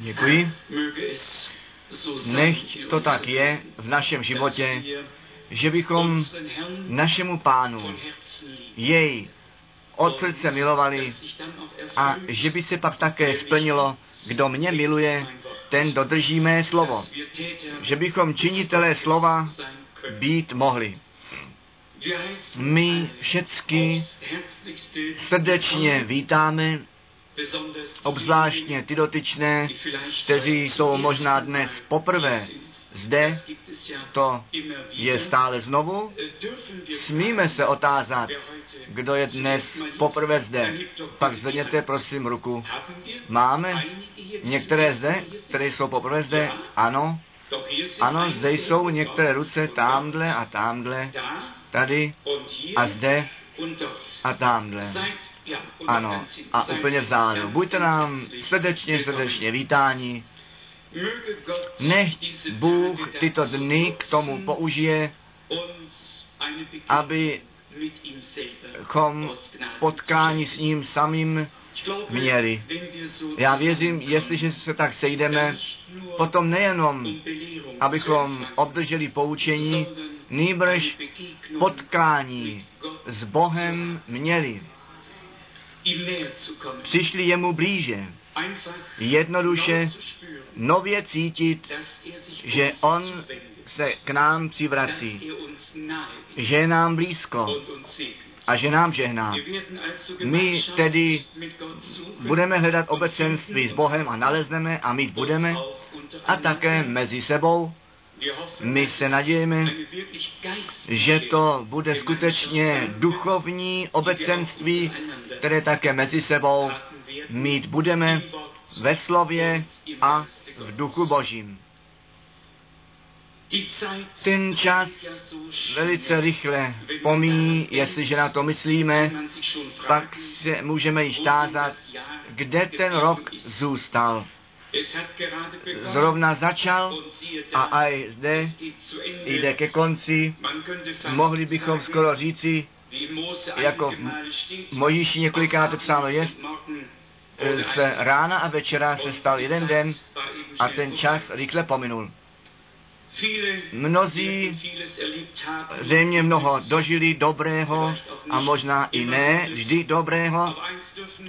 Děkuji. Nechť to tak je v našem životě, že bychom našemu pánu jej od srdce milovali a že by se pak také splnilo, kdo mě miluje, ten dodrží mé slovo. Že bychom činitelé slova být mohli. My všecky srdečně vítáme, obzvláštně ty dotyčné, kteří jsou možná dnes poprvé zde, to je stále znovu. Smíme se otázat, kdo je dnes poprvé zde. Pak zvedněte prosím ruku. Máme některé zde, které jsou poprvé zde? Ano. Ano, zde jsou některé ruce tamhle a tamhle, tady a zde a tamhle. Ano, a úplně vzadu. Buďte nám srdečně, srdečně vítáni. Nechť Bůh tyto dny k tomu použije, aby kom potkání s ním samým měli. Já věřím, jestliže se tak sejdeme, potom nejenom, abychom obdrželi poučení, nýbrž potkání s Bohem měli. Přišli jemu blíže. Jednoduše nově cítit, že on se k nám přivrací, že je nám blízko a že nám žehná. My tedy budeme hledat obecenství s Bohem a nalezneme a mít budeme a také mezi sebou. My se nadějeme, že to bude skutečně duchovní obecenství, které také mezi sebou mít budeme ve slově a v duchu božím. Ten čas velice rychle pomíjí, jestliže na to myslíme, pak se můžeme již tázat, kde ten rok zůstal. Zrovna začal a aj zde jde ke konci. Mohli bychom skoro říci, jako v Mojiši několikrát psáno je, z rána a večera se stal jeden den a ten čas rychle pominul. Mnozí země mnoho dožili dobrého a možná i ne vždy dobrého,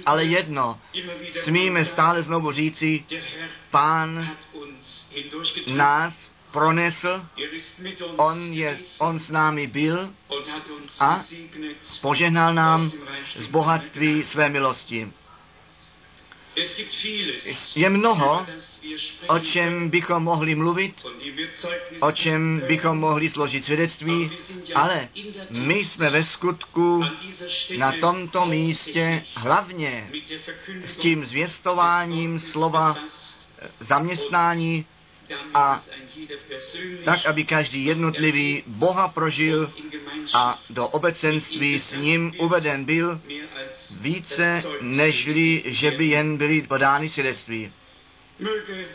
ale jedno smíme stále znovu říci, pán nás pronesl, on, je, on s námi byl a požehnal nám z bohatství své milosti. Je mnoho, o čem bychom mohli mluvit, o čem bychom mohli složit svědectví, ale my jsme ve skutku na tomto místě hlavně s tím zvěstováním slova zaměstnání a tak, aby každý jednotlivý Boha prožil a do obecenství s ním uveden byl více, nežli, že by jen byli podány svědectví.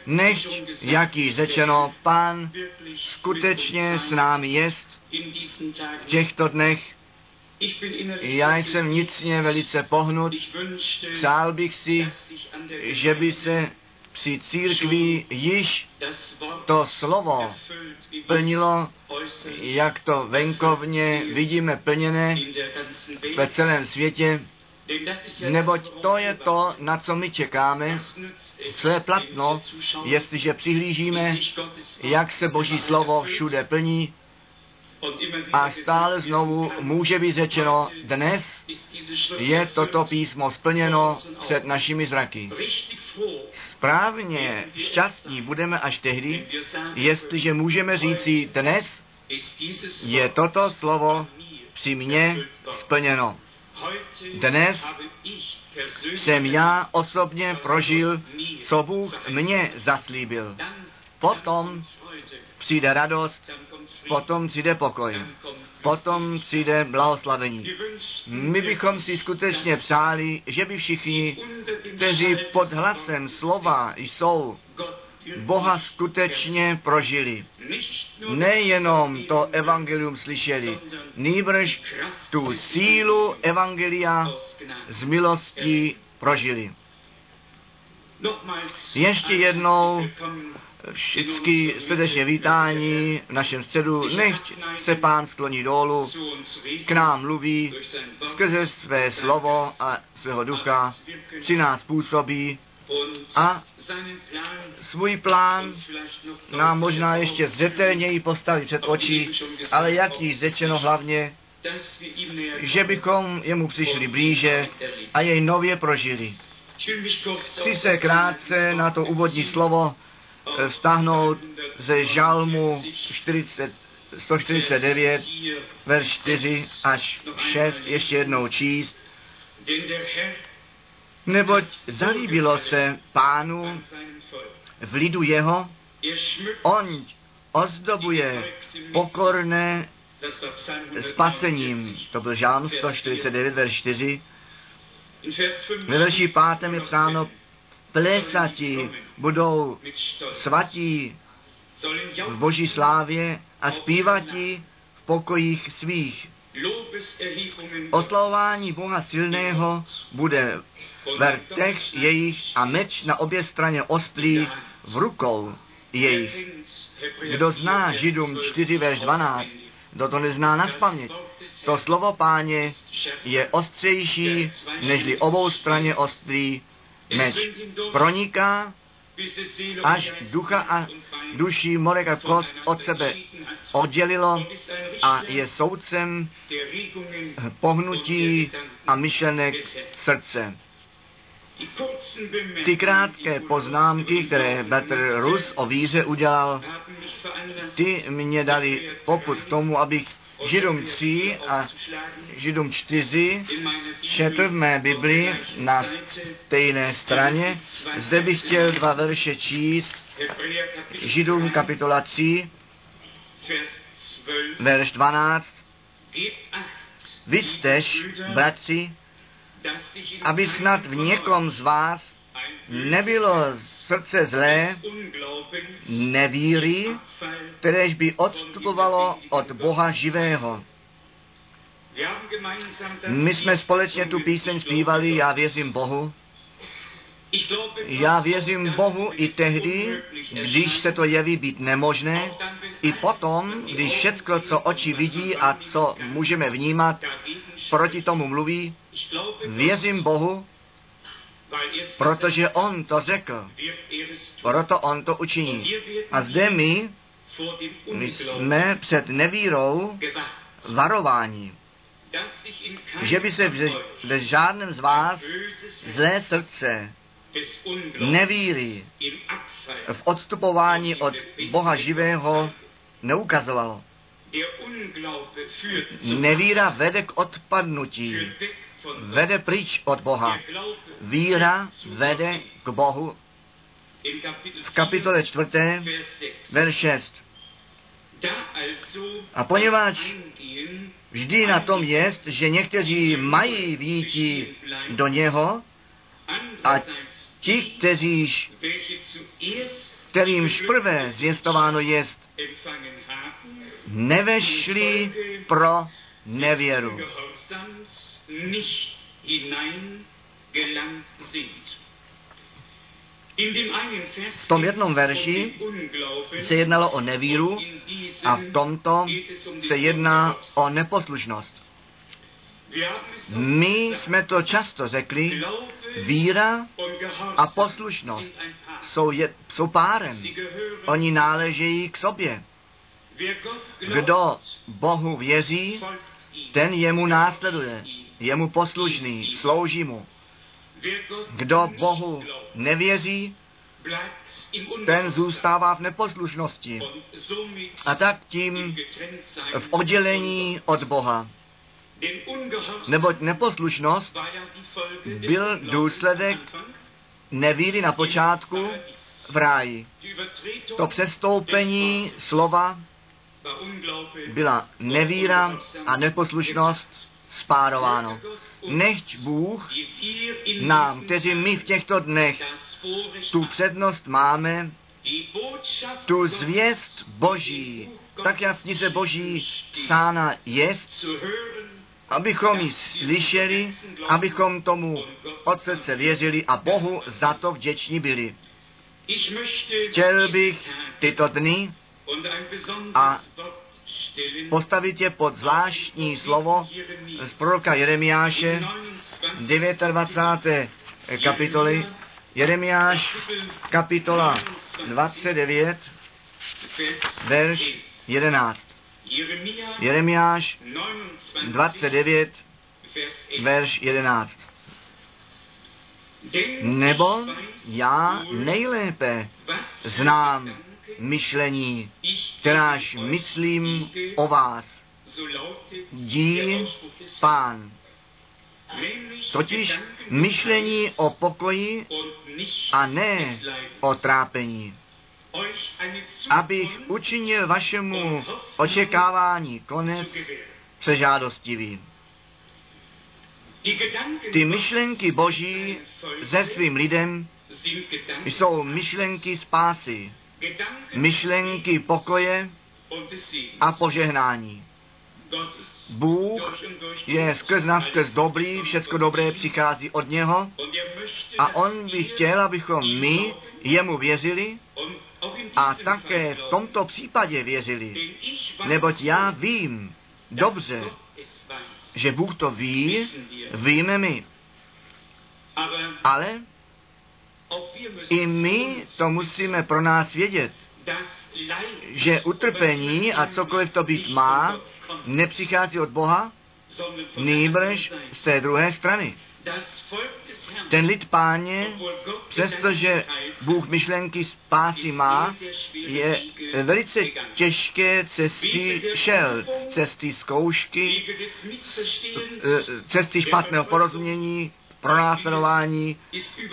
Než, jak již řečeno, pán skutečně s námi jest v těchto dnech, já jsem vnitřně velice pohnut, přál bych si, že by se při církvi již to slovo plnilo, jak to venkovně vidíme plněné ve celém světě, neboť to je to, na co my čekáme, co je platno, jestliže přihlížíme, jak se Boží slovo všude plní, a stále znovu může být řečeno, dnes je toto písmo splněno před našimi zraky. Správně šťastní budeme až tehdy, jestliže můžeme říci, dnes je toto slovo při mně splněno. Dnes jsem já osobně prožil, co Bůh mě zaslíbil. Potom přijde radost, potom přijde pokoj, potom přijde blahoslavení. My bychom si skutečně přáli, že by všichni, kteří pod hlasem slova jsou, Boha skutečně prožili. Nejenom to evangelium slyšeli, nýbrž tu sílu evangelia z milostí prožili. Ještě jednou všichni srdečně vítání v našem středu, nechť se pán skloní dolů, k nám mluví skrze své slovo a svého ducha, při nás působí a svůj plán nám možná ještě zřetelněji postaví před oči, ale jak již řečeno hlavně, že bychom jemu přišli blíže a jej nově prožili. Chci se krátce na to úvodní slovo stáhnout ze žalmu 40, 149, verš 4 až 6, ještě jednou číst. Neboť zalíbilo se pánu v lidu jeho, on ozdobuje pokorné spasením. To byl žálm 149, verš 4. Ve verši 5 je psáno, plesati budou svatí v boží slávě a zpívati v pokojích svých. Oslavování Boha silného bude ve rtech jejich a meč na obě straně ostrý v rukou jejich. Kdo zná Židům 4 verš 12, kdo to nezná na spaměť, to slovo páně je ostřejší, nežli obou straně ostrý meč. Proniká až ducha a duší morek a kost od sebe oddělilo a je soudcem pohnutí a myšlenek srdce. Ty krátké poznámky, které Petr Rus o víře udělal, ty mě dali poput k tomu, abych Židům 3 a Židům 4 četl v mé Bibli na stejné straně. Zde bych chtěl dva verše číst. Židům kapitola 3, verš 12. Vy jstež, bratři, aby snad v někom z vás nebylo srdce zlé, nevíry, kteréž by odstupovalo od Boha živého. My jsme společně tu píseň zpívali Já věřím Bohu. Já věřím Bohu i tehdy, když se to jeví být nemožné, i potom, když všecko, co oči vidí a co můžeme vnímat, proti tomu mluví. Věřím Bohu, protože on to řekl. Proto on to učiní. A zde my, my jsme před nevírou varování, že by se ve žádném z vás zlé srdce nevíry v odstupování od Boha živého neukazovalo. Nevíra vede k odpadnutí, vede pryč od Boha. Víra vede k Bohu. V kapitole 4, verš 6. A poněvadž vždy na tom jest, že někteří mají výjít do něho a ti, kteříž, kterýmž prvé zvěstováno jest, nevešli pro nevěru nicht hineingelangt sind. V tom jednom verši se jednalo o nevíru a v tomto se jedná o neposlušnost. My jsme to často řekli, víra a poslušnost jsou, je, jsou párem. Oni náležejí k sobě. Kdo Bohu věří, ten jemu následuje je mu poslušný, slouží mu. Kdo Bohu nevěří, ten zůstává v neposlušnosti a tak tím v oddělení od Boha. Neboť neposlušnost byl důsledek nevíry na počátku v ráji. To přestoupení slova byla nevíra a neposlušnost spárováno. Nechť Bůh nám, kteří my v těchto dnech tu přednost máme, tu zvěst Boží, tak se Boží psána jest, abychom ji slyšeli, abychom tomu od srdce věřili a Bohu za to vděční byli. Chtěl bych tyto dny a postavit je pod zvláštní slovo z proroka Jeremiáše 29. kapitoly. Jeremiáš kapitola 29, verš 11. Jeremiáš 29, verš 11. Nebo já nejlépe znám myšlení, kteráž myslím o vás. Dí pán. Totiž myšlení o pokoji a ne o trápení. Abych učinil vašemu očekávání konec přežádostivý. Ty myšlenky Boží se svým lidem jsou myšlenky spásy, myšlenky pokoje a požehnání. Bůh je skrz nás skrz dobrý, všecko dobré přichází od něho a on by chtěl, abychom my jemu věřili a také v tomto případě věřili, neboť já vím dobře, že Bůh to ví, víme my. Ale i my to musíme pro nás vědět, že utrpení a cokoliv to být má, nepřichází od Boha, nýbrž z té druhé strany. Ten lid páně, přestože Bůh myšlenky spásy má, je velice těžké cesty šel. Cesty zkoušky, cesty špatného porozumění, pronásledování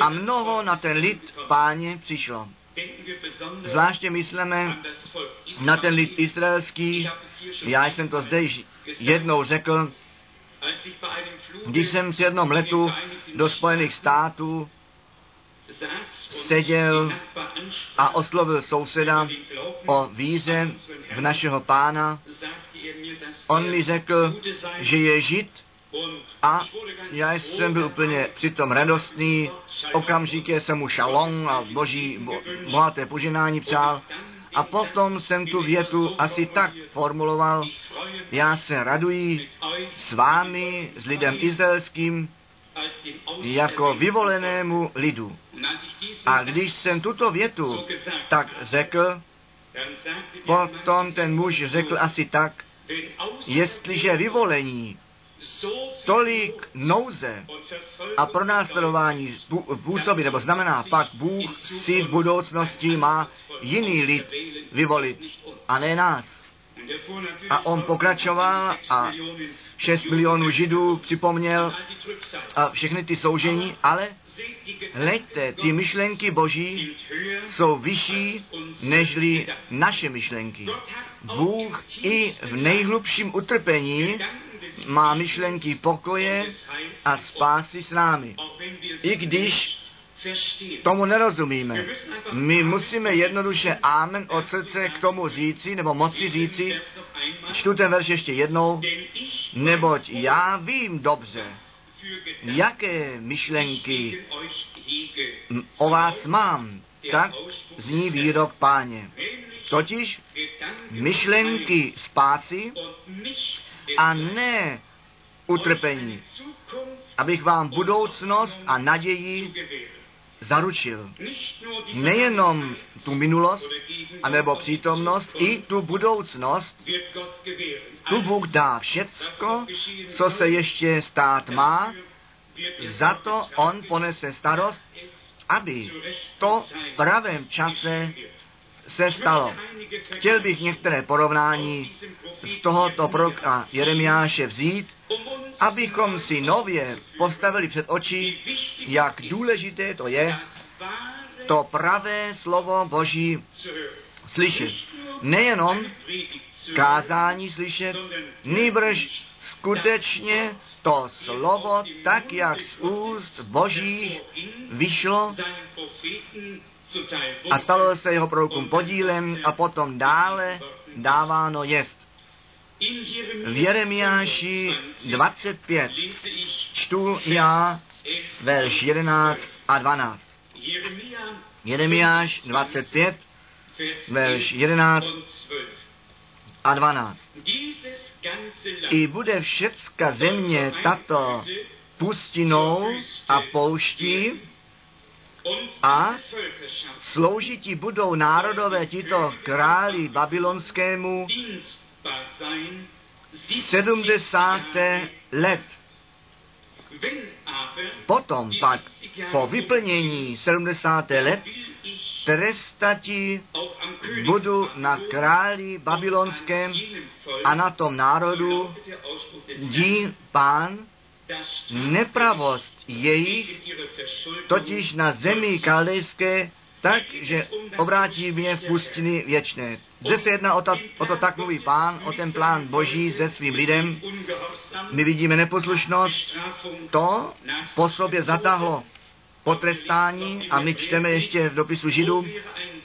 a mnoho na ten lid páně přišlo. Zvláště myslíme na ten lid izraelský. Já jsem to zde jednou řekl, když jsem s jednom letu do Spojených států seděl a oslovil souseda o víze v našeho pána, on mi řekl, že je žid a já jsem byl úplně přitom radostný, okamžitě jsem mu šalom a boží, bo, bohaté poženání přál. A potom jsem tu větu asi tak formuloval, já se raduji s vámi, s lidem izraelským, jako vyvolenému lidu. A když jsem tuto větu tak řekl, potom ten muž řekl asi tak, jestliže vyvolení tolik nouze a pronásledování působí, nebo znamená, pak Bůh si v budoucnosti má jiný lid vyvolit, a ne nás. A on pokračoval a 6 milionů židů připomněl a všechny ty soužení, ale hleďte, ty myšlenky boží jsou vyšší nežli naše myšlenky. Bůh i v nejhlubším utrpení má myšlenky pokoje a spásy s námi. I když tomu nerozumíme. My musíme jednoduše amen od srdce k tomu říci, nebo moci říci, čtu ten verš ještě jednou, neboť já vím dobře, jaké myšlenky o vás mám, tak zní výrok páně. Totiž myšlenky spásy a ne utrpení, abych vám budoucnost a naději zaručil. Nejenom tu minulost, anebo přítomnost, i tu budoucnost. Tu Bůh dá všecko, co se ještě stát má, za to On ponese starost, aby to v pravém čase se stalo. Chtěl bych některé porovnání z tohoto proroka Jeremiáše vzít, abychom si nově postavili před oči, jak důležité to je, to pravé slovo Boží slyšet. Nejenom kázání slyšet, nýbrž skutečně to slovo, tak jak z úst Božích vyšlo a stalo se jeho prorokům podílem a potom dále dáváno jest. V Jeremiáši 25 čtu já verš 11 a 12. Jeremiáš 25, verš 11 a 12. I bude všecka země tato pustinou a pouští a sloužití budou národové tito králi babylonskému 70. let. Potom pak po vyplnění 70. let trestati budu na králi babylonském a na tom národu dí pán nepravost jejich, totiž na zemi kaldejské, tak, že obrátí mě v pustiny věčné. Zde se jedná o, ta, o to, tak mluví pán, o ten plán boží se svým lidem. My vidíme neposlušnost, to po sobě zatáhlo potrestání a my čteme ještě v dopisu Židů,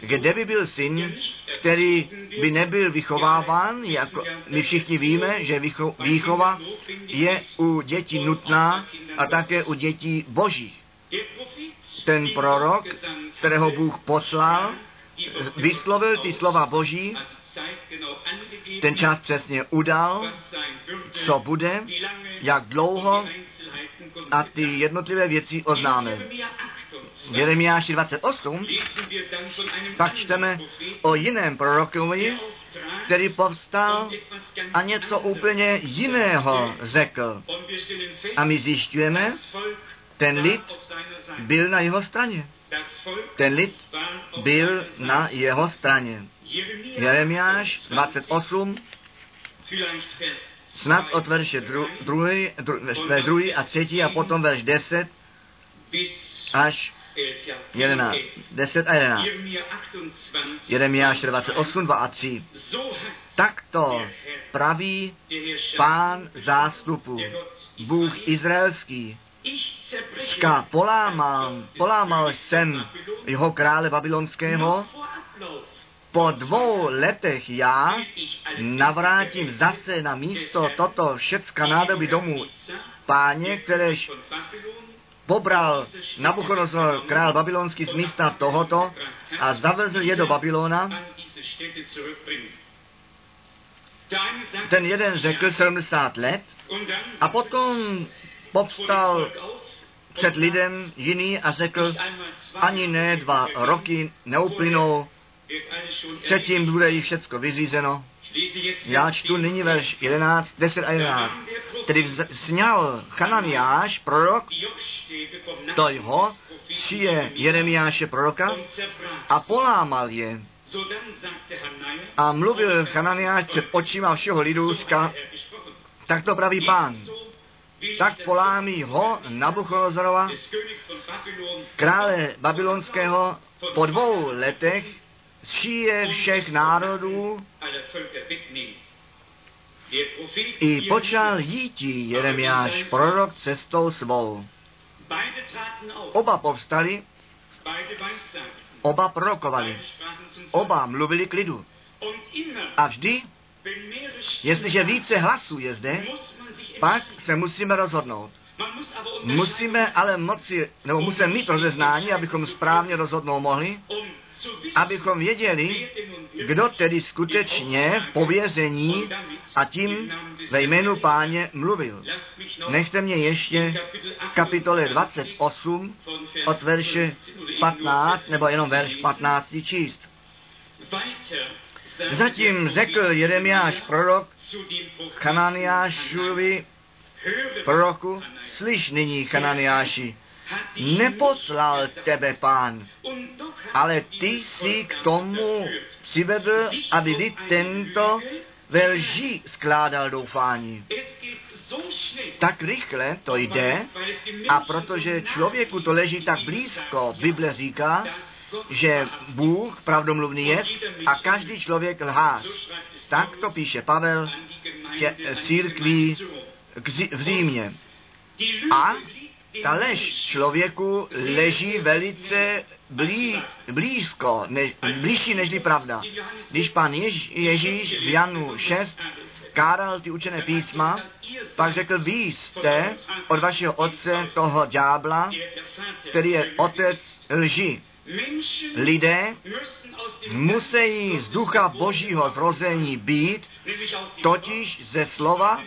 kde by byl syn, který by nebyl vychováván, jako my všichni víme, že výchova je u dětí nutná a také u dětí božích. Ten prorok, kterého Bůh poslal, vyslovil ty slova boží, ten čas přesně udal, co bude, jak dlouho a ty jednotlivé věci oznámil. V Jeremiáši 28 pak čteme o jiném prorokovi, který povstal a něco úplně jiného řekl. A my zjišťujeme, ten lid byl na jeho straně. Ten lid byl na jeho straně. Jeremiáš 28, snad od verše druhý, druhý a třetí a potom verš 10 až 11. 10 a 11. Jeremiáš 28, 2 a 3. Takto praví pán zástupu, Bůh izraelský, Ska polámal, polámal jsem jeho krále babylonského, po dvou letech já navrátím zase na místo toto všecka nádoby domů páně, kteréž pobral Nabuchodonozor král babylonský z místa tohoto a zavezl je do Babylona. Ten jeden řekl 70 let a potom povstal před lidem jiný a řekl, ani ne dva roky neuplynou, předtím bude jí všecko vyřízeno. Já čtu nyní verš 11, 10 a 11. Tedy sněl Chananiáš, prorok, to jeho, je Jeremiáše proroka a polámal je. A mluvil Chananiáš před očima všeho lidu, tak to praví pán tak polámí ho Nabuchodonozorova, krále babylonského, po dvou letech šíje všech národů i počal jítí Jeremiáš prorok cestou svou. Oba povstali, oba prorokovali, oba mluvili k lidu. A vždy, jestliže více hlasů je zde, pak se musíme rozhodnout. Musíme ale moci, nebo musíme mít rozeznání, abychom správně rozhodnout mohli, abychom věděli, kdo tedy skutečně v povězení a tím ve jménu páně mluvil. Nechte mě ještě v kapitole 28 od verše 15, nebo jenom verš 15 číst. Zatím řekl Jeremiáš prorok Chananiášovi proroku, slyš nyní, Chananiáši, neposlal tebe pán, ale ty jsi k tomu přivedl, aby ty tento ve lži skládal doufání. Tak rychle to jde a protože člověku to leží tak blízko, Bible říká, že Bůh pravdomluvný je a každý člověk lhář. Tak to píše Pavel tě, církví v Římě. A ta lež člověku leží velice blí, blízko, než, blížší nežli pravda. Když pan Jež, Ježíš v Janu 6 skáral ty učené písma, pak řekl, vy jste od vašeho otce toho ďábla, který je otec lži. Lidé musí z ducha božího zrození být, totiž ze slova,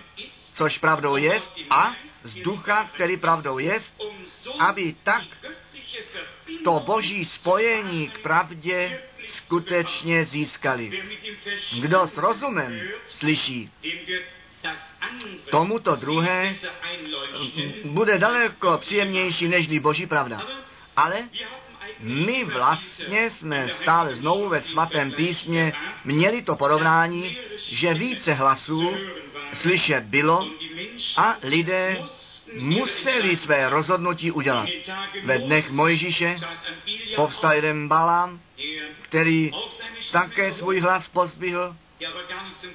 což pravdou je, a z ducha, který pravdou je, aby tak to boží spojení k pravdě skutečně získali. Kdo s rozumem slyší, tomuto druhé bude daleko příjemnější než boží pravda. Ale my vlastně jsme stále znovu ve svatém písmě měli to porovnání, že více hlasů slyšet bylo a lidé museli své rozhodnutí udělat. Ve dnech Mojžíše povstal jeden Balám, který také svůj hlas pozbyhl,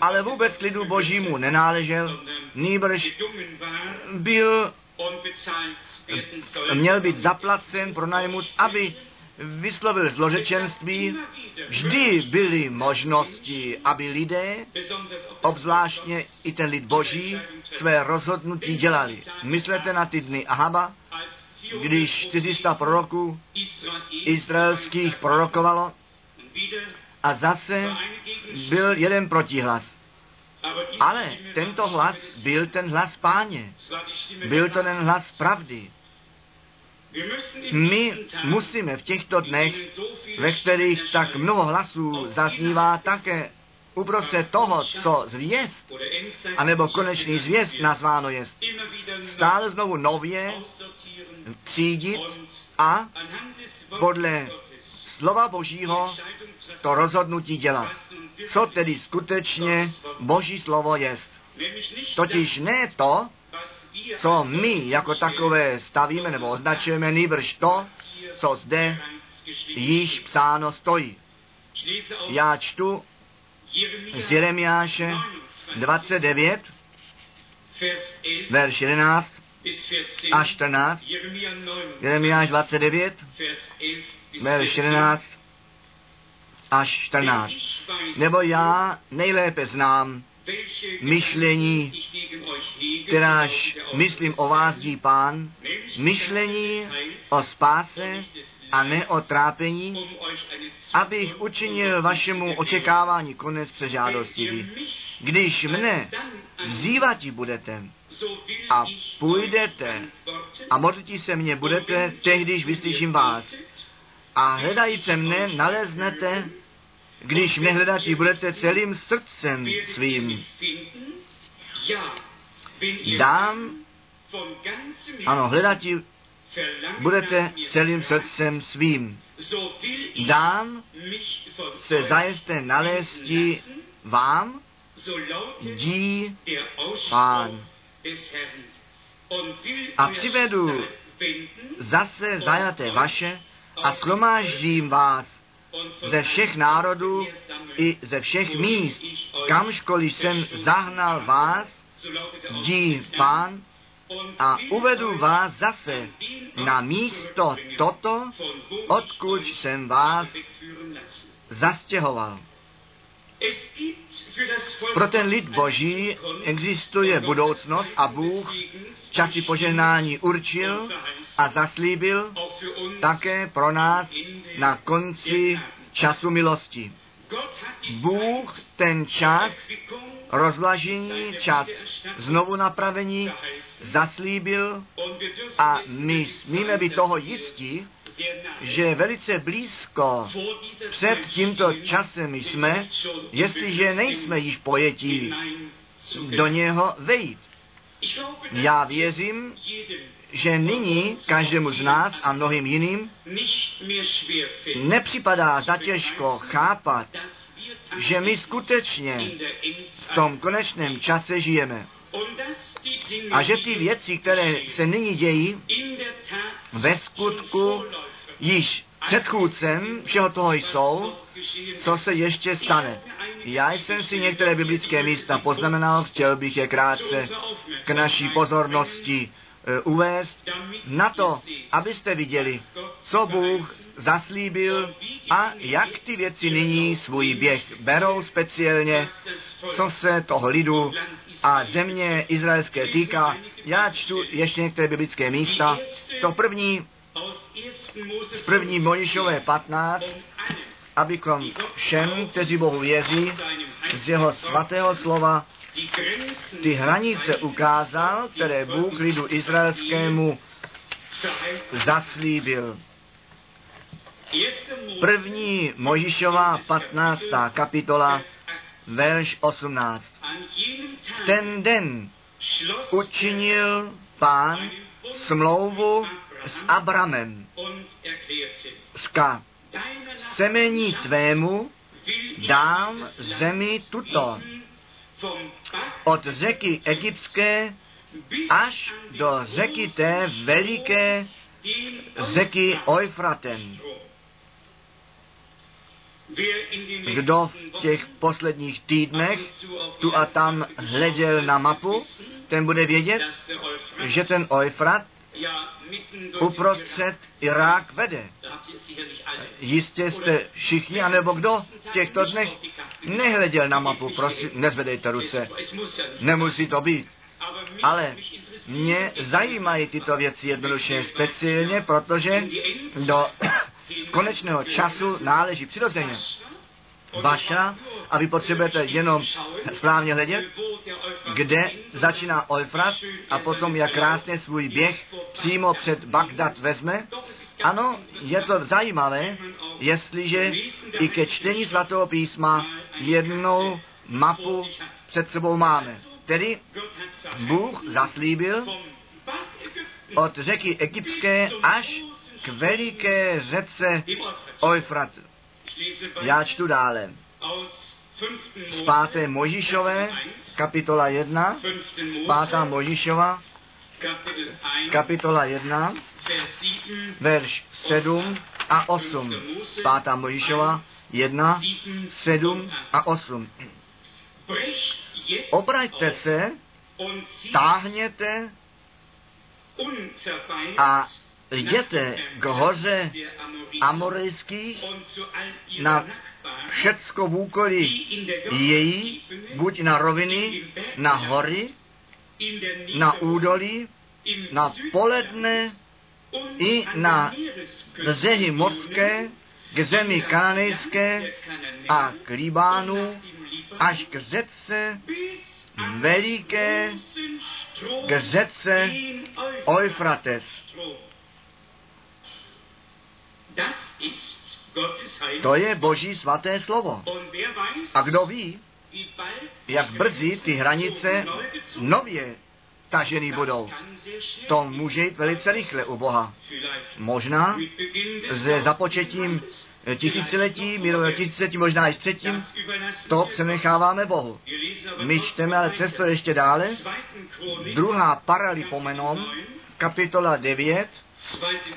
ale vůbec lidu božímu nenáležel, nýbrž byl měl být zaplacen pro najmut, aby vyslovil zložečenství, vždy byly možnosti, aby lidé, obzvláštně i ten lid boží, své rozhodnutí dělali. Myslete na ty dny Ahaba, když 400 proroků izraelských prorokovalo a zase byl jeden protihlas. Ale tento hlas byl ten hlas páně. Byl to ten hlas pravdy. My musíme v těchto dnech, ve kterých tak mnoho hlasů zaznívá také uprostřed toho, co zvěst, anebo konečný zvěst nazváno je, stále znovu nově třídit a podle slova Božího to rozhodnutí dělat. Co tedy skutečně Boží slovo je? Totiž ne to, co my jako takové stavíme nebo označujeme, nýbrž to, co zde již psáno stojí. Já čtu z Jeremiáše 29, verš 11 a 14, Jeremiáš 29, verš 11 až 14. Nebo já nejlépe znám myšlení, kteráž myslím o vás dí pán, myšlení o spáse a ne o trápení, abych učinil vašemu očekávání konec přežádostivý. Když mne vzývat budete a půjdete a modlití se mě budete, tehdyž vyslyším vás. A hledajíce mne naleznete, když mě hledat budete celým srdcem svým. Dám, ano, hledat budete celým srdcem svým. Dám se zajisté nalézti vám, dí pán. A přivedu zase zajaté vaše a schromáždím vás ze všech národů i ze všech míst, kamžkoliv jsem zahnal vás, dí pán, a uvedu vás zase na místo toto, odkud jsem vás zastěhoval. Pro ten lid boží existuje budoucnost a Bůh časy požehnání určil a zaslíbil také pro nás na konci času milosti. Bůh ten čas rozvlažení, čas znovu napravení zaslíbil a my smíme být toho jistí, že velice blízko před tímto časem jsme, jestliže nejsme již pojetí do něho vejít. Já věřím, že nyní každému z nás a mnohým jiným nepřipadá zatěžko chápat, že my skutečně v tom konečném čase žijeme. A že ty věci, které se nyní dějí, ve skutku již předchůdcem všeho toho jsou, co se ještě stane. Já jsem si některé biblické místa poznamenal, chtěl bych je krátce k naší pozornosti uvést na to, abyste viděli, co Bůh zaslíbil a jak ty věci nyní svůj běh berou speciálně, co se toho lidu a země izraelské týká. Já čtu ještě některé biblické místa. To první z první Mojžíšové 15, abychom všem, kteří Bohu věří, z jeho svatého slova ty hranice ukázal, které Bůh lidu izraelskému zaslíbil. První Možišová 15. kapitola, verš 18. Ten den učinil pán smlouvu s Abramem. Ska semení tvému dám zemi tuto od řeky egyptské až do řeky té veliké řeky Eufraten. Kdo v těch posledních týdnech tu a tam hleděl na mapu, ten bude vědět, že ten Eufrat uprostřed Irák vede. Jistě jste všichni, anebo kdo v těchto dnech nehleděl na mapu, prosím, nezvedejte ruce. Nemusí to být. Ale mě zajímají tyto věci jednoduše speciálně, protože do konečného času náleží přirozeně vaša a vy potřebujete jenom správně hledět, kde začíná Eufrat a potom jak krásně svůj běh přímo před Bagdad vezme. Ano, je to zajímavé, jestliže i ke čtení svatého písma jednou mapu před sebou máme. Tedy Bůh zaslíbil od řeky egyptské až k veliké řece Eufrat. Já čtu dále. Z páté Možišové, kapitola 1, pátá Možišova, kapitola 1, verš 7 a 8. Pátá Možišova 1, 7 a 8. Obraťte se, táhněte a jděte k hoře amorejských na všecko v úkolí její, buď na roviny, na hory, na údolí, na poledne i na břehy mořské, k zemi kananejské a k Libánu, až k řece veliké, k řece Eufrates. To je Boží svaté slovo. A kdo ví, jak brzy ty hranice nově tažený budou. To může jít velice rychle u Boha. Možná se započetím tisíciletí, mírového tisíciletí, možná i předtím, to přenecháváme Bohu. My čteme ale přesto ještě dále. Druhá paralipomenom, kapitola 9,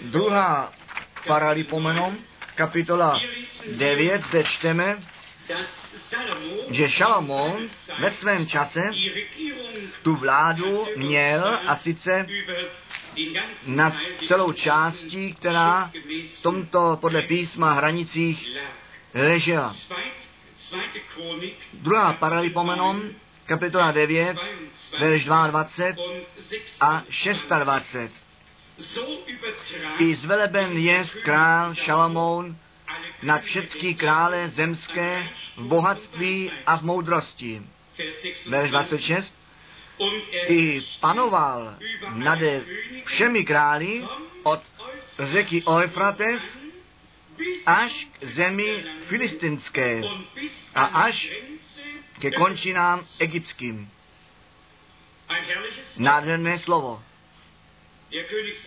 druhá paralipomenom, kapitola 9, zde čteme, že Šalomón ve svém čase tu vládu měl a sice nad celou částí, která v tomto podle písma hranicích ležela. Druhá paralipomenon, kapitola 9, verš 22 a 26. I zveleben je král Šalamoun nad všetky krále zemské v bohatství a v moudrosti. Verš 26. I panoval nad všemi králi od řeky Eufrates až k zemi filistinské a až ke končinám egyptským. Nádherné slovo.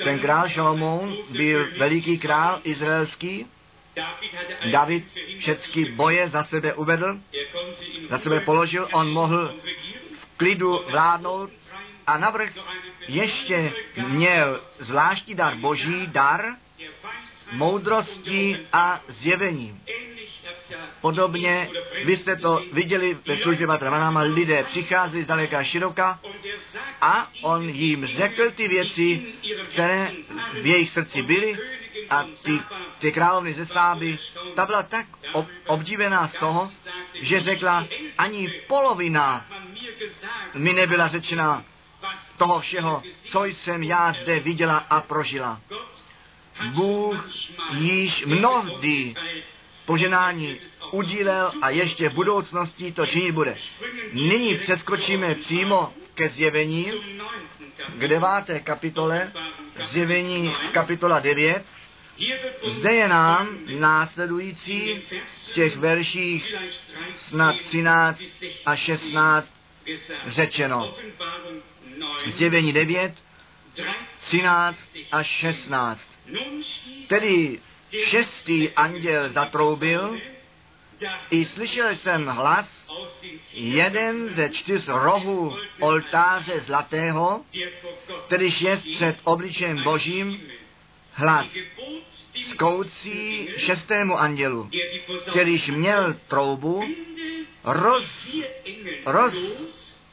Ten král Šalomoun byl veliký král izraelský. David všechny boje za sebe uvedl, za sebe položil, on mohl v klidu vládnout a navrh ještě měl zvláštní dar boží, dar moudrosti a zjevení. Podobně, vy jste to viděli ve službě Batramanama, lidé přichází z daleka široka a on jim řekl ty věci, které v jejich srdci byly a ty, ty královny ze Sáby, ta byla tak ob, obdivená z toho, že řekla, ani polovina mi nebyla řečena toho všeho, co jsem já zde viděla a prožila. Bůh již mnohdy poženání udílel a ještě v budoucnosti to činit bude. Nyní přeskočíme přímo ke zjevení, k deváté kapitole, zjevení kapitola 9. Zde je nám následující v těch verších snad 13 a 16 řečeno. Zjevení 9, 13 a 16. Tedy šestý anděl zatroubil, i slyšel jsem hlas, jeden ze čtyř rohů oltáře zlatého, kterýž je před obličem božím, hlas zkoucí šestému andělu, kterýž měl troubu, roz,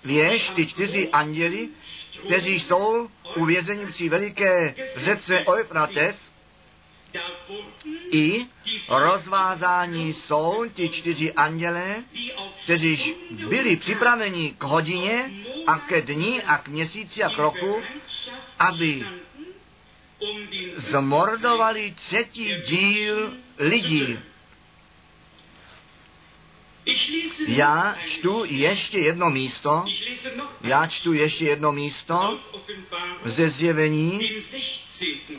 rozvěž ty čtyři anděli, kteří jsou uvězeni při veliké řece Euphrates, i rozvázání jsou ti čtyři andělé, kteří byli připraveni k hodině a ke dni a k měsíci a k roku, aby zmordovali třetí díl lidí. Já čtu ještě jedno místo, já čtu ještě jedno místo. Ze zjevení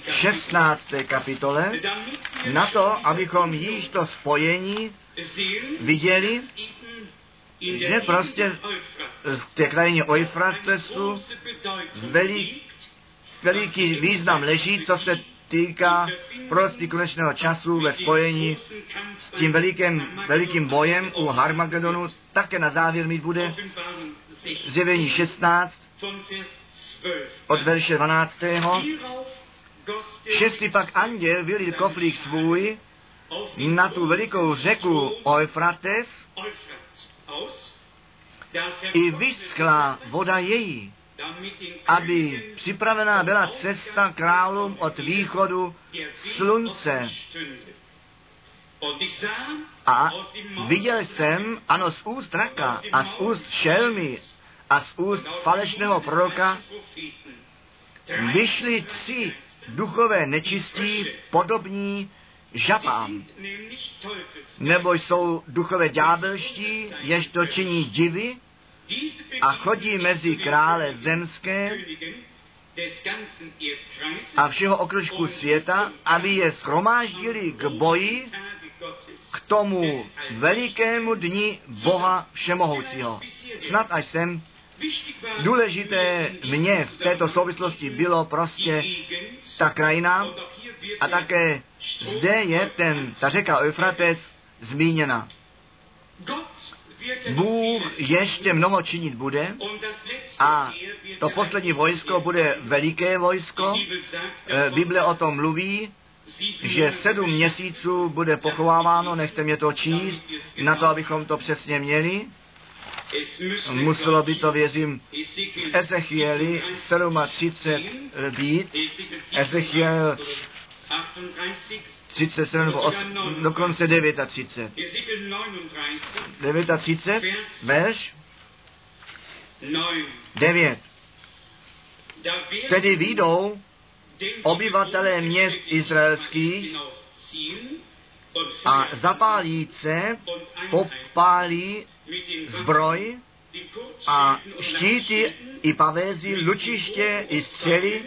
16. kapitole, na to, abychom již to spojení viděli, že prostě v té krajině Eufratesu veliký, veliký význam leží, co se týká prostý konečného času ve spojení s tím velikým, velikým bojem u Harmagedonu, také na závěr mít bude zjevení 16 od verše 12. Šestý pak anděl vylil koflík svůj na tu velikou řeku Eufrates i vyschla voda její, aby připravená byla cesta králům od východu slunce. A viděl jsem, ano, z úst raka a z úst šelmy a z úst falešného proroka vyšly tři duchové nečistí podobní žabám, nebo jsou duchové ďábelští, jež to činí divy a chodí mezi krále zemské a všeho okružku světa, aby je schromáždili k boji k tomu velikému dni Boha Všemohoucího. Snad až sem Důležité mně v této souvislosti bylo prostě ta krajina a také zde je ten, ta řeka Eufrates zmíněna. Bůh ještě mnoho činit bude a to poslední vojsko bude veliké vojsko. Eh, Bible o tom mluví, že sedm měsíců bude pochováváno, nechte mě to číst, na to, abychom to přesně měli. Muselo by to, věřím, Ezechieli 37 být, Ezechiel 37 nebo 8, dokonce 39. 39, verš? 9. Tedy výjdou obyvatelé měst izraelských a zapálí se, popálí zbroj a štíty i pavézy, lučiště i střely,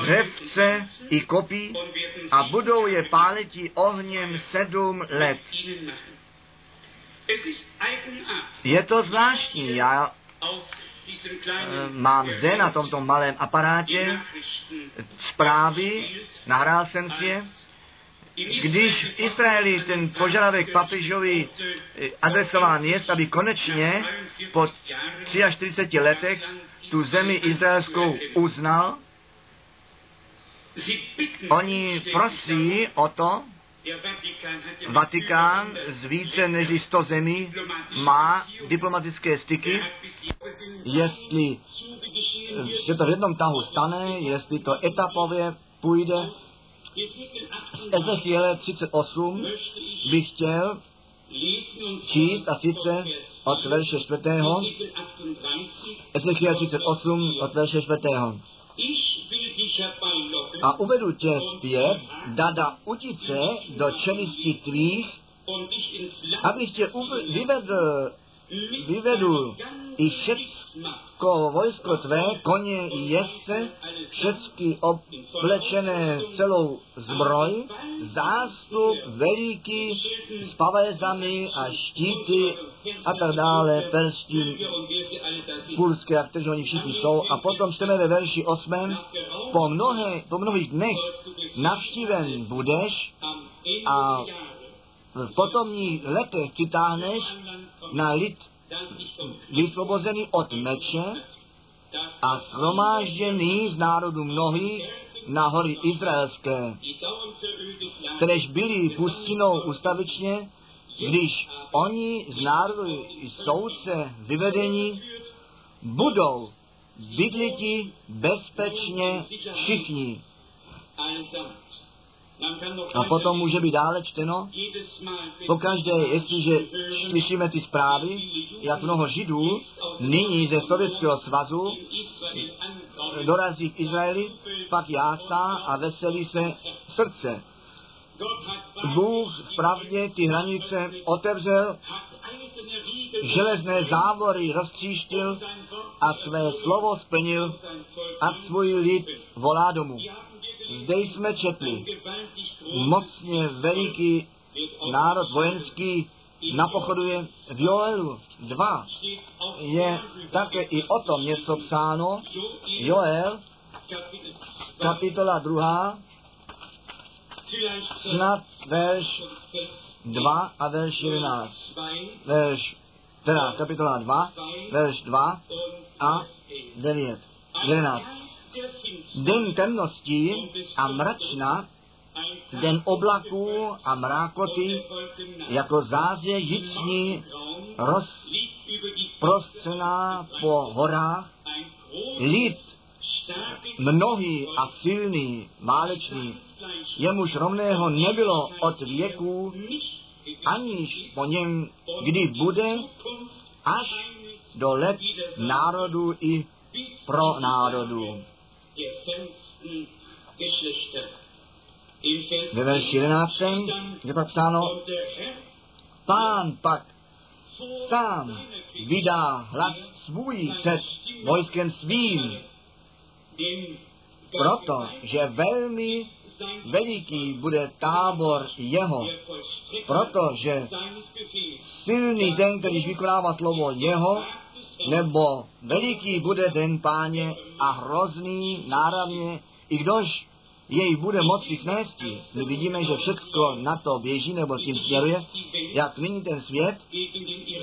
dřevce i kopí a budou je páliti ohněm sedm let. Je to zvláštní. Já eh, mám zde na tomto malém aparátě zprávy, nahrál jsem si je, když v Izraeli ten požadavek papežovi eh, adresován je, aby konečně po 43 letech tu zemi izraelskou uznal, oni prosí o to, Vatikán z více než 100 zemí má diplomatické styky. Jestli že to v jednom tahu stane, jestli to etapově půjde. Z Ezechiele 38 bych chtěl číst a sice od verše 4. Ezechiel 38 od verše 4. A uvedu tě zpět, dada utice do čelisti tvých, abych tě vyvedl vyvedu i všecko vojsko tvé, koně i jezdce, všecky oblečené celou zbroj, zástup veliký s pavézami a štíty a tak dále, perstí, pulské, jak oni všichni jsou. A potom čteme ve verši 8. Po, mnohé, po mnohých dnech navštíven budeš a v potomních letech přitáhneš na lid vysvobozený od meče a shromážděný z národů mnohých na hory izraelské, kteréž byli pustinou ustavičně, když oni z národu soudce vyvedení budou bydliti bezpečně všichni. A potom může být dále čteno, pokaždé, jestliže slyšíme ty zprávy, jak mnoho Židů nyní ze Sovětského svazu dorazí k Izraeli, pak jásá a veselí se srdce. Bůh pravdě ty hranice otevřel, železné závory roztříštil a své slovo splnil a svůj lid volá domů. Zde jsme četli, mocně veliký národ vojenský napochoduje v Joelu 2. Je také i o tom něco psáno. Joel, kapitola 2, snad verš 2 a verš 11. Verš, teda kapitola 2, verš 2 a 9. 11 den temností a mračna, den oblaků a mrákoty, jako záře jicní rozprostřená po horách, lid mnohý a silný, válečný, jemuž rovného nebylo od věků, aniž po něm kdy bude, až do let národů i pro národů ve verši 11. je pak psáno, pán pak sám vydá hlas svůj před vojskem svým, protože velmi veliký bude tábor jeho, protože silný ten, který vykonává slovo jeho, nebo veliký bude den páně a hrozný náravně, i kdož jej bude moci snést. My vidíme, že všechno na to běží nebo tím směruje, jak nyní ten svět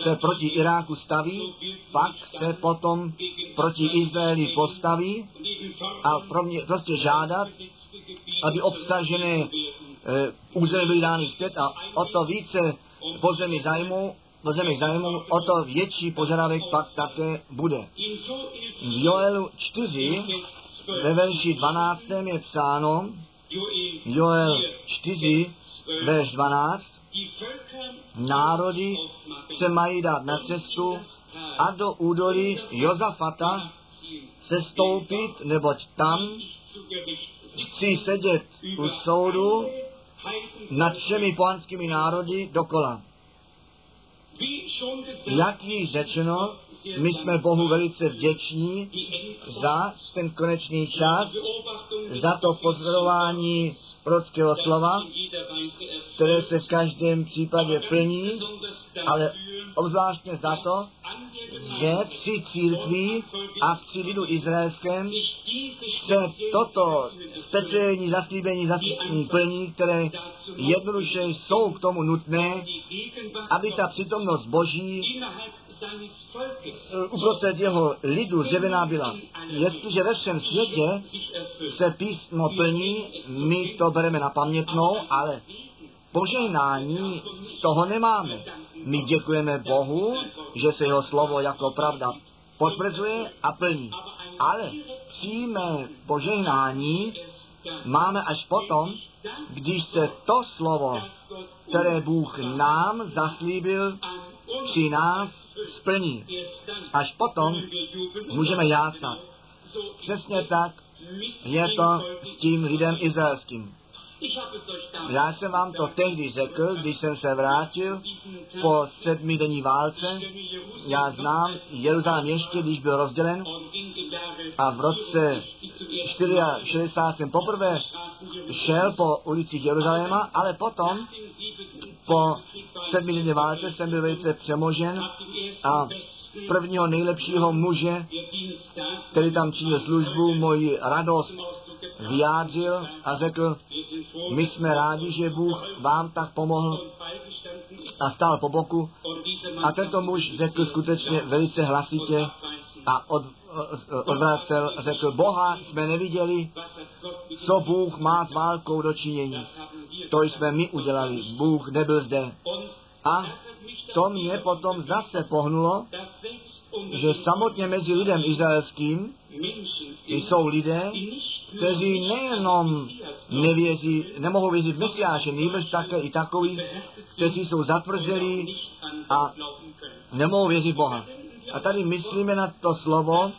se proti Iráku staví, pak se potom proti Izraeli postaví a pro mě prostě žádat, aby obsažené e, území byly dány zpět a o to více pozemí zájmu do zemi zájmu, o to větší požadavek pak také bude. V Joelu 4 ve verši 12. je psáno, Joel 4, verš 12, národy se mají dát na cestu a do údolí Jozafata se stoupit, neboť tam chci sedět u soudu nad všemi pohanskými národy dokola. Jak již řečeno, my jsme Bohu velice vděční za ten konečný čas, za to pozorování prorockého slova, které se v každém případě plní, ale obzvláštně za to, že při církví a při lidu izraelském se toto speciální zaslíbení, zaslíbení plní, které jednoduše jsou k tomu nutné, aby ta přítomnost Boží uprostřed jeho lidu zjevená byla. Jestliže ve všem světě se písmo plní, my to bereme na pamětnou, ale požehnání z toho nemáme. My děkujeme Bohu, že se jeho slovo jako pravda potvrzuje a plní. Ale přímé požehnání máme až potom, když se to slovo, které Bůh nám zaslíbil, při nás splní. Až potom můžeme jásat. Přesně tak je to s tím lidem izraelským. Já jsem vám to tehdy řekl, když jsem se vrátil po sedmidenní válce. Já znám Jeruzalém ještě, když byl rozdělen a v roce 64 jsem poprvé šel po ulicích Jeruzaléma, ale potom po sedmidenní válce jsem byl velice přemožen a prvního nejlepšího muže, který tam činil službu, moji radost vyjádřil a řekl, my jsme rádi, že Bůh vám tak pomohl a stál po boku. A tento muž řekl skutečně velice hlasitě a od, odvracel, řekl, Boha jsme neviděli, co Bůh má s válkou dočinění. To jsme my udělali, Bůh nebyl zde. A to mě potom zase pohnulo, že samotně mezi lidem izraelským jsou lidé, kteří nejenom nevěří, nemohou věřit Mesiáše, nejbrž také i takoví, kteří jsou zatvrzelí a nemohou věřit Boha. A tady myslíme na to slovo,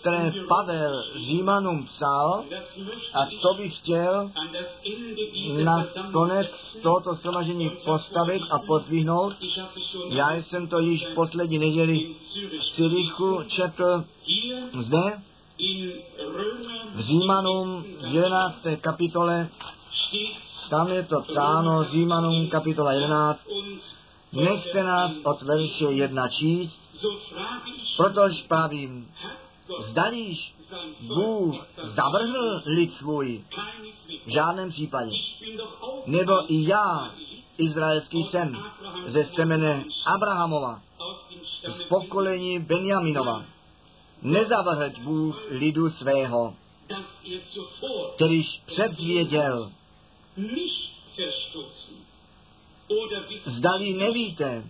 které Pavel Římanům psal a to bych chtěl na konec tohoto shromažení postavit a pozdvihnout. Já jsem to již poslední neděli v Cirichu četl zde v Římanům 11. kapitole, tam je to psáno, Římanům kapitola 11, nechte nás od verše 1 číst, protož pravím, zdalíš Bůh zavrhl lid svůj? V žádném případě. Nebo i já, izraelský jsem, ze semene Abrahamova, z pokolení Benjaminova, nezavrhť Bůh lidu svého, kterýž předvěděl, zdali nevíte,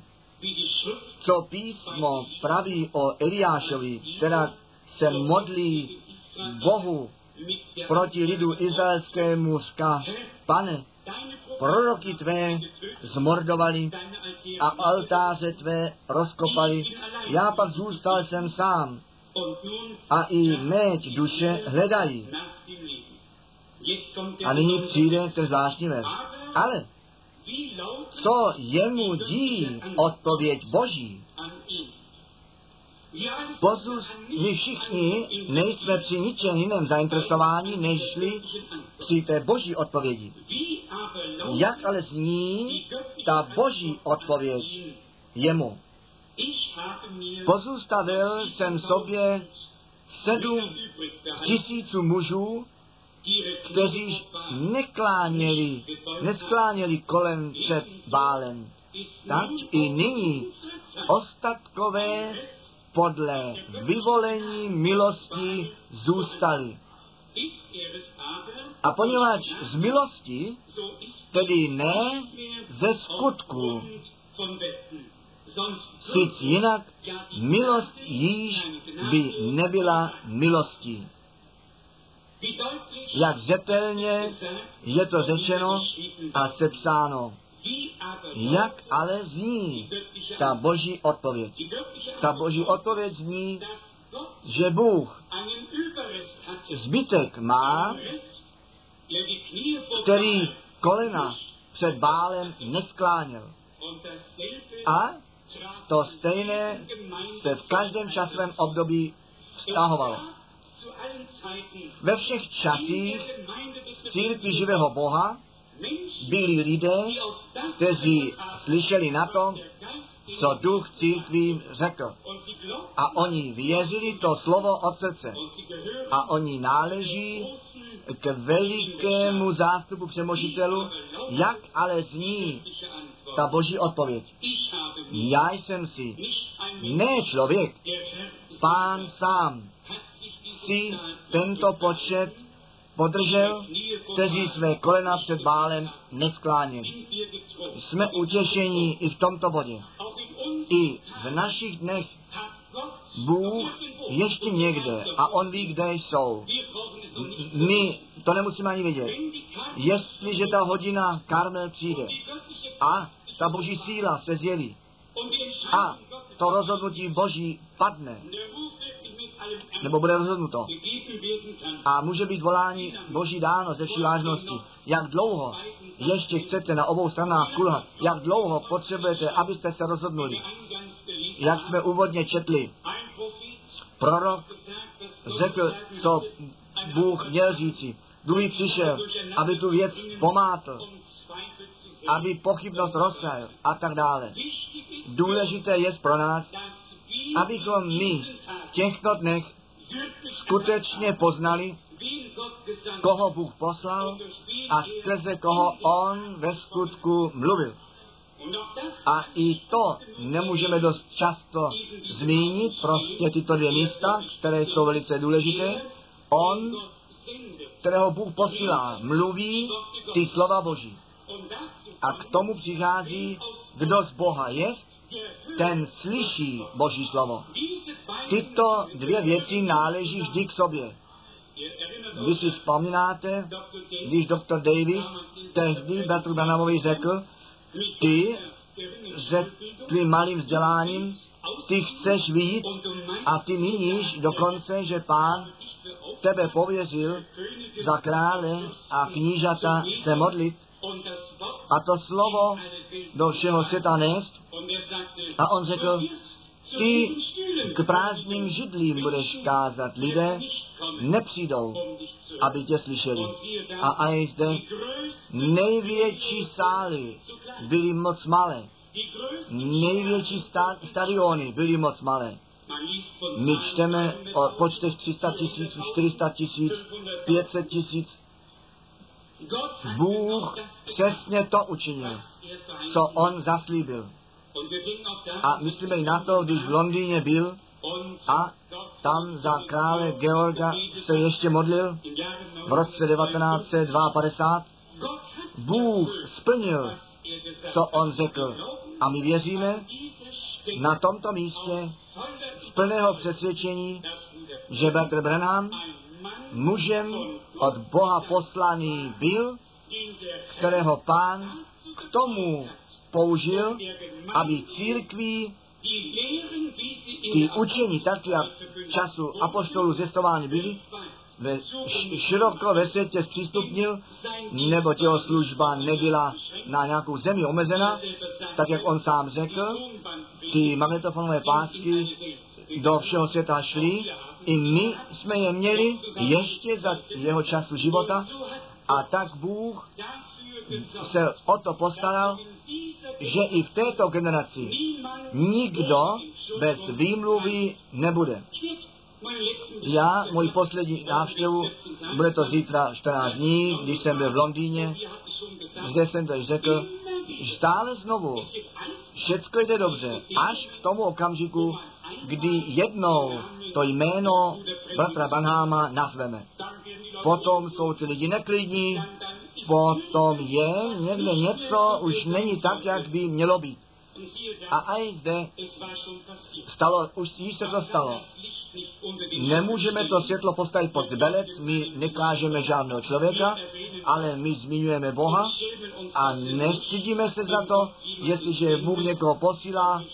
co písmo praví o Eliášovi, která se modlí Bohu proti lidu izraelskému říká, pane, proroky tvé zmordovali a altáře tvé rozkopali, já pak zůstal jsem sám a i méď duše hledají. A nyní přijde ten zvláštní verš. Ale co jemu dí odpověď Boží? Pozus, my všichni nejsme při ničem jiném zainteresováni, nežli při té boží odpovědi. Jak ale zní ta boží odpověď jemu? Pozůstavil jsem sobě sedm tisíců mužů, kteří nekláněli, neskláněli kolem před bálem. Tak i nyní ostatkové podle vyvolení milosti zůstali. A poněvadž z milosti, tedy ne ze skutku, Sic jinak milost již by nebyla milostí. Jak zetelně je to řečeno a sepsáno. Jak ale zní ta boží odpověď? Ta boží odpověď zní, že Bůh zbytek má, který kolena před bálem neskláněl. A to stejné se v každém časovém období vztahovalo. Ve všech časích církvi živého Boha byli lidé, kteří slyšeli na to, co duch církvím řekl. A oni věřili to slovo od srdce. A oni náleží k velikému zástupu přemožitelů, jak ale zní ta boží odpověď. Já jsem si, ne člověk, pán sám, si tento počet podržel, kteří své kolena před bálem nesklánili. Jsme utěšení i v tomto bodě. I v našich dnech Bůh ještě někde a on ví, kde jsou. My to nemusíme ani vědět. Jestliže ta hodina Karmel přijde a ta boží síla se zjeví a to rozhodnutí boží padne, nebo bude rozhodnuto. A může být volání Boží dáno ze vší vážnosti. Jak dlouho ještě chcete na obou stranách kulhat? Jak dlouho potřebujete, abyste se rozhodnuli? Jak jsme úvodně četli, prorok řekl, co Bůh měl říci. Druhý přišel, aby tu věc pomátl, aby pochybnost rozsajil a tak dále. Důležité je pro nás, abychom my v těchto dnech skutečně poznali, koho Bůh poslal a skrze koho On ve skutku mluvil. A i to nemůžeme dost často zmínit, prostě tyto dvě místa, které jsou velice důležité. On, kterého Bůh posílá, mluví ty slova Boží. A k tomu přichází, kdo z Boha je, ten slyší Boží slovo. Tyto dvě věci náleží vždy k sobě. Vy si vzpomínáte, když doktor Davis tehdy Bertru Branamovi řekl, ty tvým malým vzděláním ty chceš vidět a ty míníš dokonce, že pán tebe pověřil za krále a knížata se modlit a to slovo do všeho světa nést. A on řekl, ty k prázdným židlím budeš kázat. Lidé nepřijdou, aby tě slyšeli. A aj zde největší sály byly moc malé. Největší stadiony byly moc malé. My čteme o počtech 300 tisíc, 400 tisíc, 500 tisíc. Bůh přesně to učinil, co on zaslíbil. A myslíme i na to, když v Londýně byl a tam za krále Georga se ještě modlil v roce 1952. Bůh splnil, co on řekl. A my věříme na tomto místě z plného přesvědčení, že Bertr Brenham mužem od Boha poslaný byl, kterého pán k tomu použil, aby církví ty učení tak, jak času apostolů zjistovány byly, ve, široko ve světě zpřístupnil, nebo jeho služba nebyla na nějakou zemi omezena, tak jak on sám řekl, ty magnetofonové pásky do všeho světa šly, i my jsme je měli ještě za jeho času života a tak Bůh se o to postaral, že i v této generaci nikdo bez výmluvy nebude. Já, můj poslední návštěvu, bude to zítra 14 dní, když jsem byl v Londýně, zde jsem to řekl, stále znovu, všecko jde dobře, až k tomu okamžiku, kdy jednou to jméno bratra Banháma nazveme. Potom jsou ty lidi neklidní, potom je někde něco, už není tak, jak by mělo být. A aj zde stalo, už již se to stalo. Nemůžeme to světlo postavit pod belec, my nekážeme žádného člověka, ale my zmiňujeme Boha a nestydíme se za to, jestliže Bůh někoho posílá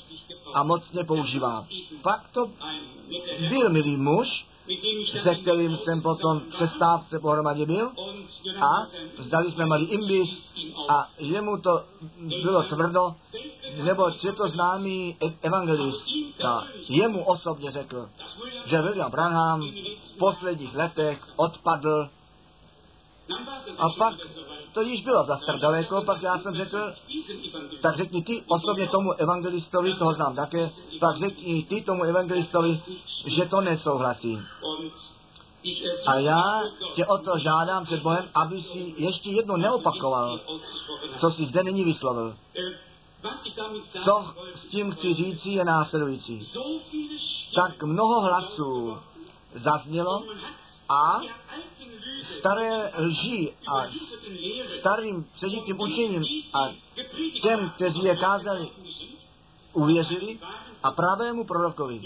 a mocně používá. Pak to byl milý muž, se kterým jsem potom přestávce pohromadě byl a vzali jsme malý imbis a jemu to bylo tvrdo, nebo světoznámý e- evangelista jemu osobně řekl, že William Branham v posledních letech odpadl a pak to již bylo za tak daleko, pak já jsem řekl, tak řekni ty osobně tomu evangelistovi, toho znám také, pak řekni ty tomu evangelistovi, že to nesouhlasí. A já tě o to žádám před Bohem, aby si ještě jednou neopakoval, co si zde není vyslovil. Co s tím chci říci je následující. Tak mnoho hlasů zaznělo a staré lži a starým přežitým učením a těm, kteří je kázali, uvěřili a pravému prorokovi,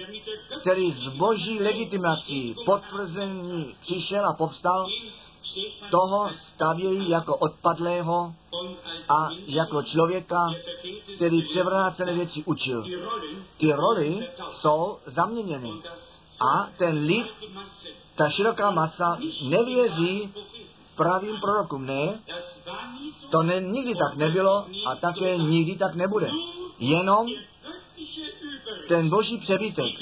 který z boží legitimací potvrzení přišel a povstal, toho stavějí jako odpadlého a jako člověka, který převrácené věci učil. Ty roli jsou zaměněny. A ten lid, ta široká masa, nevěří pravým prorokům. Ne, to ne, nikdy tak nebylo a také nikdy tak nebude. Jenom ten boží přebytek,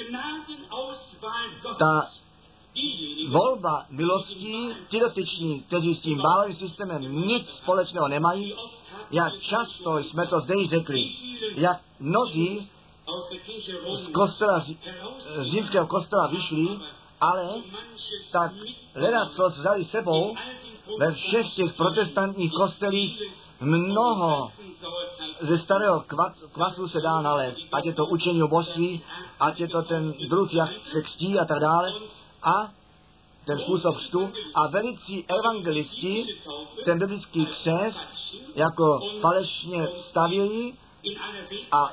ta volba milostí, ti dotyční, kteří s tím bálovým systémem nic společného nemají, jak často jsme to zde řekli, jak mnozí z kostela, z římského kostela vyšli, ale tak hledat, co vzali sebou, ve všech těch protestantních kostelích mnoho ze starého kvasu se dá nalézt. Ať je to učení o božství, ať je to ten druh, jak se kstí a tak dále. A ten způsob kstu a velicí evangelisti ten biblický křest jako falešně stavějí a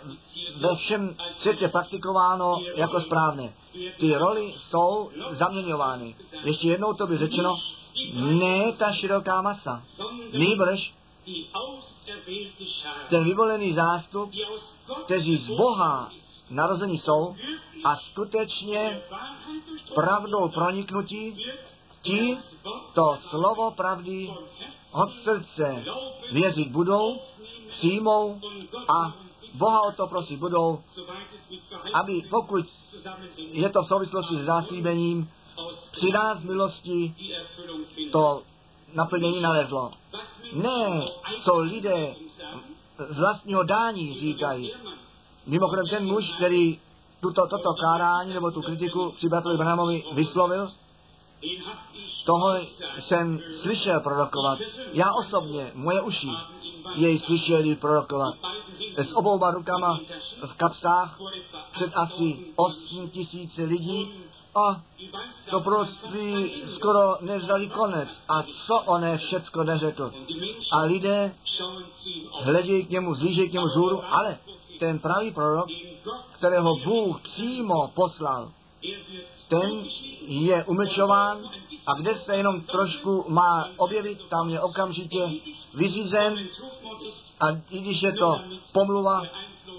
ve všem světě praktikováno jako správné. Ty roli jsou zaměňovány. Ještě jednou to by řečeno, ne ta široká masa, nýbrž ten vyvolený zástup, kteří z Boha narození jsou a skutečně pravdou proniknutí, ti to slovo pravdy od srdce věřit budou, přijmou a Boha o to prosit budou, aby pokud je to v souvislosti s záslíbením, při nás milosti to naplnění nalezlo. Ne, co lidé z vlastního dání říkají. Mimochodem ten muž, který tuto, toto kárání nebo tu kritiku při Bratrovi Branhamovi vyslovil, toho jsem slyšel prorokovat. Já osobně, moje uši, jej slyšeli prorokovat. S obouma rukama v kapsách před asi 8 tisíce lidí a to prostě skoro nevzali konec. A co on všecko neřekl. A lidé hledějí k němu, zlížejí k němu zůru, ale ten pravý prorok, kterého Bůh přímo poslal, ten je umlčován a kde se jenom trošku má objevit, tam je okamžitě vyřízen a i když je to pomluva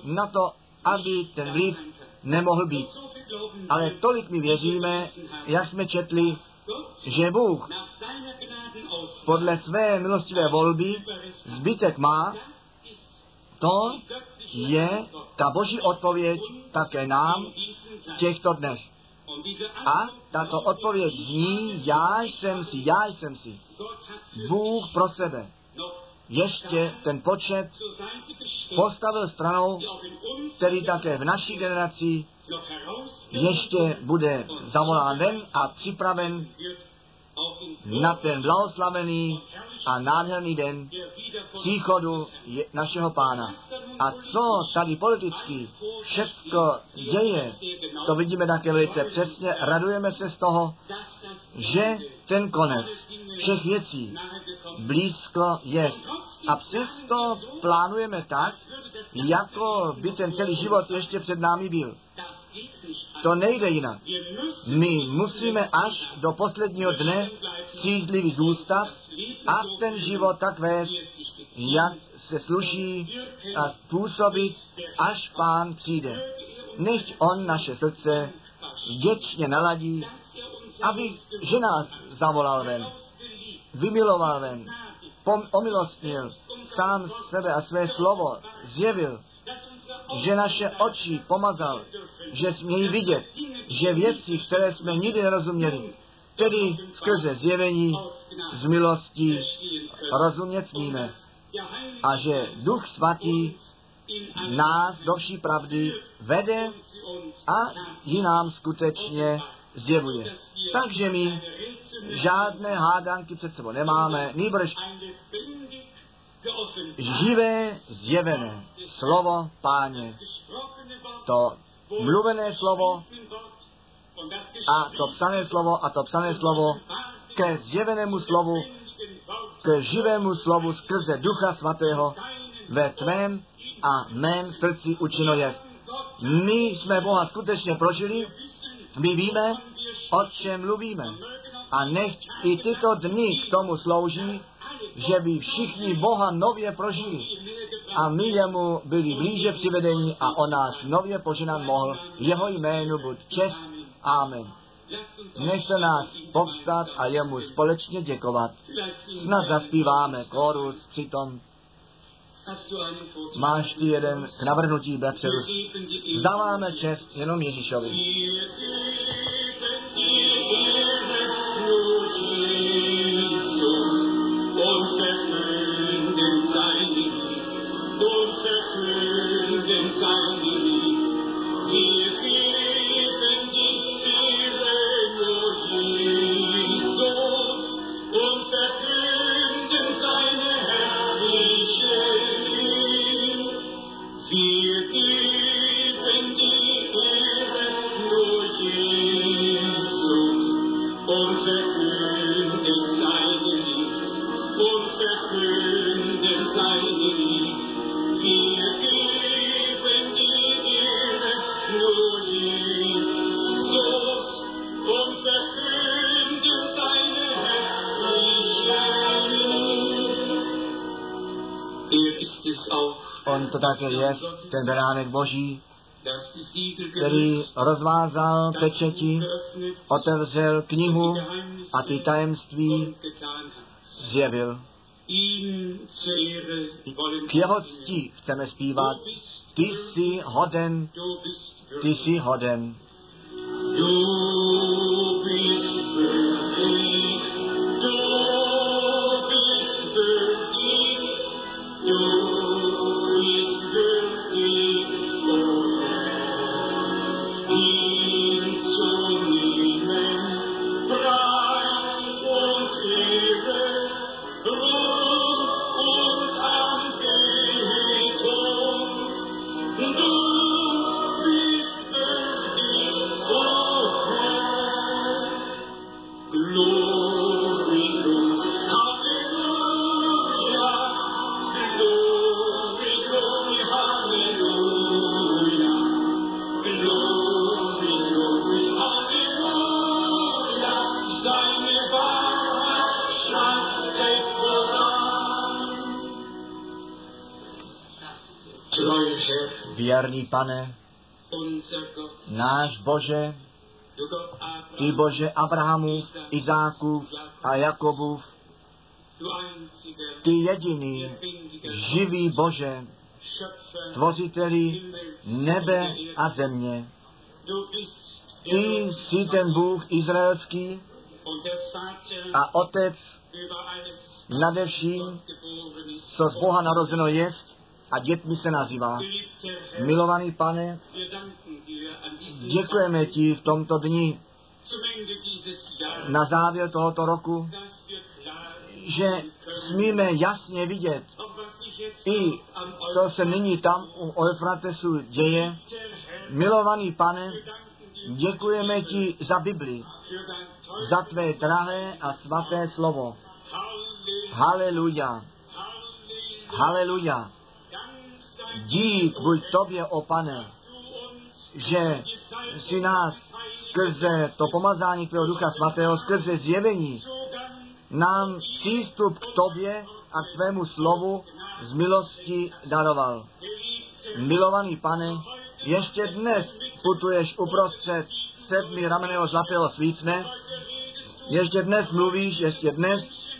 na to, aby ten vliv nemohl být. Ale tolik my věříme, jak jsme četli, že Bůh podle své milostivé volby zbytek má, to je ta boží odpověď také nám v těchto dnech. A tato odpověď zní, já jsem si, já jsem si. Bůh pro sebe. Ještě ten počet postavil stranou, který také v naší generaci ještě bude zavolán ven a připraven na ten blahoslavený a nádherný den příchodu našeho pána. A co tady politicky všecko děje, to vidíme také velice přesně, radujeme se z toho, že ten konec všech věcí blízko je. A přesto plánujeme tak, jako by ten celý život ještě před námi byl. To nejde jinak. My musíme až do posledního dne střízlivý zůstat a ten život tak vést, jak se sluší a způsobit, až pán přijde. Než on naše srdce vděčně naladí, aby, že nás zavolal ven, vymiloval ven, pom- omilostnil, sám sebe a své slovo zjevil, že naše oči pomazal, že smějí vidět, že věci, které jsme nikdy nerozuměli, tedy skrze zjevení z milosti rozumět smíme. A že Duch Svatý nás do vší pravdy vede a ji nám skutečně zjevuje. Takže my žádné hádanky před sebou nemáme, nýbrž živé, zjevené slovo páně. To mluvené slovo a to psané slovo a to psané slovo ke zjevenému slovu, ke živému slovu skrze Ducha Svatého ve tvém a mém srdci učino je. My jsme Boha skutečně prožili, my víme, o čem mluvíme. A nechť i tyto dny k tomu slouží, že by všichni Boha nově prožili a my jemu byli blíže přivedení a on nás nově poženat mohl. Jeho jménu buď čest. Amen. Nechte nás povstat a jemu společně děkovat. Snad zaspíváme chorus přitom. Máš ty jeden k navrhnutí, bratře Rus. Zdáváme čest jenom Ježíšovi. Thank you. To také je, ten beránek Boží, který rozvázal pečeti, otevřel knihu a ty tajemství zjevil. K jeho cti chceme zpívat. Ty jsi hoden, ty jsi hoden. Du bist pane, náš Bože, ty Bože Abrahamův, Izákův a Jakobův, ty jediný, živý Bože, tvořiteli nebe a země. Ty jsi ten Bůh izraelský a Otec über alles, nade vším, Gott geboren ist. co z Boha narozeno jest a dětmi se nazývá. Milovaný pane, děkujeme ti v tomto dni na závěr tohoto roku, že smíme jasně vidět i co se nyní tam u Eufratesu děje. Milovaný pane, děkujeme ti za Bibli, za tvé drahé a svaté slovo. Haleluja, haleluja. Dík buď tobě, o pane, že si nás skrze to pomazání tvého ducha svatého, skrze zjevení, nám přístup k tobě a k tvému slovu z milosti daroval. Milovaný pane, ještě dnes putuješ uprostřed sedmi rameného zlatého svícne, ještě dnes mluvíš, ještě dnes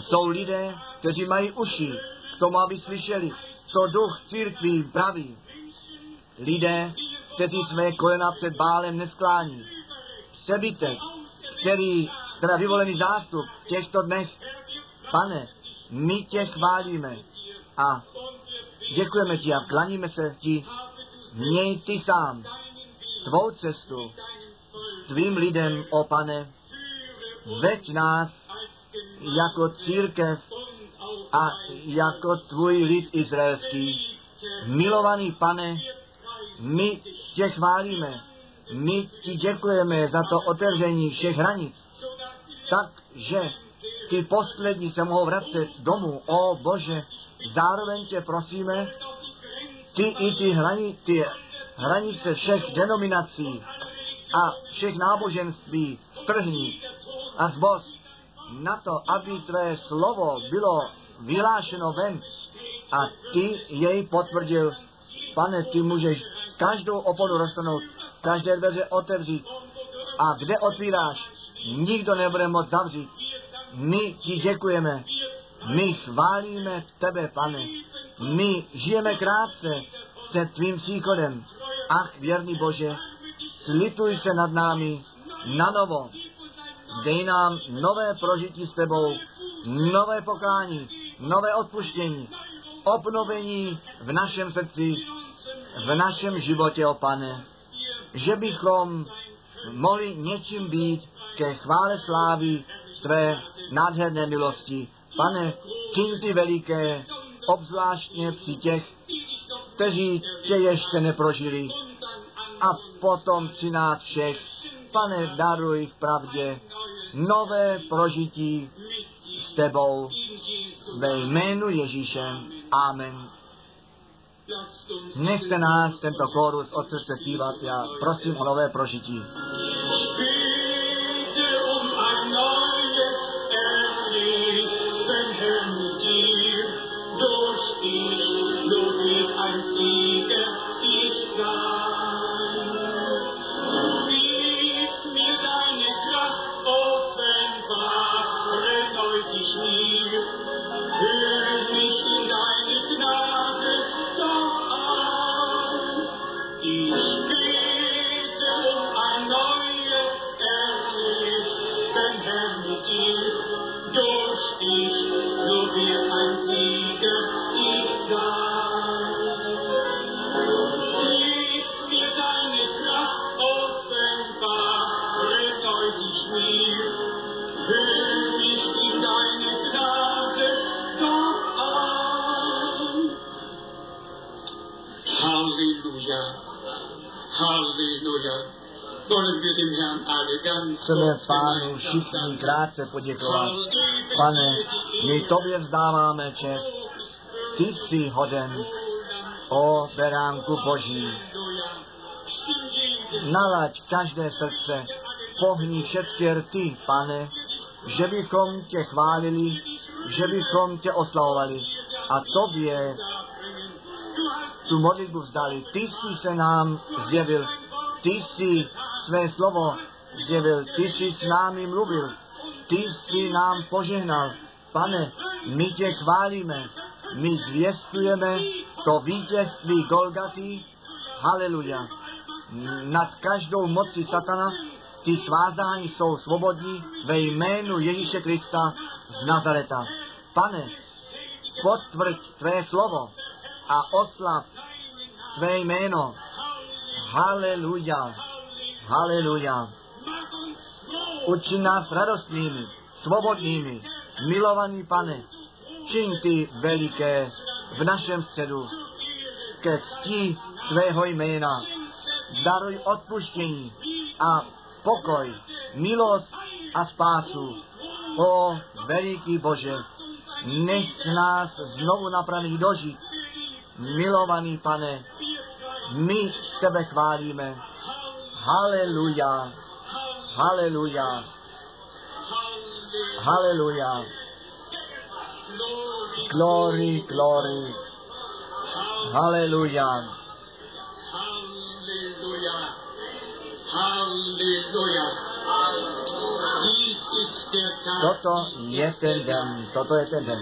jsou lidé, kteří mají uši k tomu, aby slyšeli, co duch církví praví. Lidé, kteří své kolena před bálem nesklání. Přebytek, který, teda vyvolený zástup v těchto dnech, pane, my tě chválíme a děkujeme ti a klaníme se ti. Měj ty sám tvou cestu s tvým lidem, o pane, veď nás jako církev a jako tvůj lid izraelský. Milovaný pane, my tě chválíme, my ti děkujeme za to otevření všech hranic, tak, že ty poslední se mohou vracet domů. O Bože, zároveň tě prosíme, ty i ty, hrani, ty hranice všech denominací a všech náboženství strhni a zboz na to, aby tvé slovo bylo vyhlášeno ven a ty jej potvrdil. Pane, ty můžeš každou oporu roztrhnout, každé dveře otevřít a kde otvíráš, nikdo nebude moct zavřít. My ti děkujeme, my chválíme tebe, pane. My žijeme krátce před tvým příchodem. Ach, věrný Bože, slituj se nad námi na novo. Dej nám nové prožití s tebou, nové pokání, nové odpuštění, obnovení v našem srdci, v našem životě, o pane, že bychom mohli něčím být ke chvále slávy tvé nádherné milosti. Pane, čiň ty veliké, obzvláštně při těch, kteří tě ještě neprožili. A potom při nás všech, pane, daruj v pravdě nové prožití s tebou ve jménu Ježíše. Amen. Nechte nás tento chorus srdce zpívat. Já prosím o nové prožití. Mit. Durch dich nur wird ein Sieger ich sein. Chceme pánu všichni krátce poděkovat. Pane, my tobě vzdáváme čest. Ty jsi hoden, o beránku Boží. Nalaď každé srdce, pohni všechny rty, pane, že bychom tě chválili, že bychom tě oslavovali a tobě tu modlitbu vzdali. Ty jsi se nám zjevil, ty jsi své slovo zjevil, ty jsi s námi mluvil, ty jsi nám požehnal. Pane, my tě chválíme, my zvěstujeme to vítězství Golgaty, haleluja. Nad každou mocí satana ty svázání jsou svobodní ve jménu Ježíše Krista z Nazareta. Pane, potvrď tvé slovo a oslav tvé jméno. Haleluja, haleluja. Učin nás radostnými, svobodnými, milovaný pane, čiň ty veliké v našem středu ke cti tvého jména. Daruj odpuštění a pokoj, milost a spásu. O veliký Bože, nech nás znovu napravit dožít. Milovaný pane, my tebe chválíme. Haleluja, haleluja, haleluja. Glory, glory, haleluja. Halleluja. Halleluja. Toto je ten den, toto je ten den.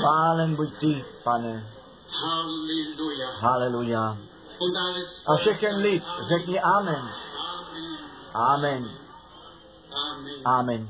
Chválen buď ty, pane. Haleluja. A všechen lid řekni Amen. Amen. Amen.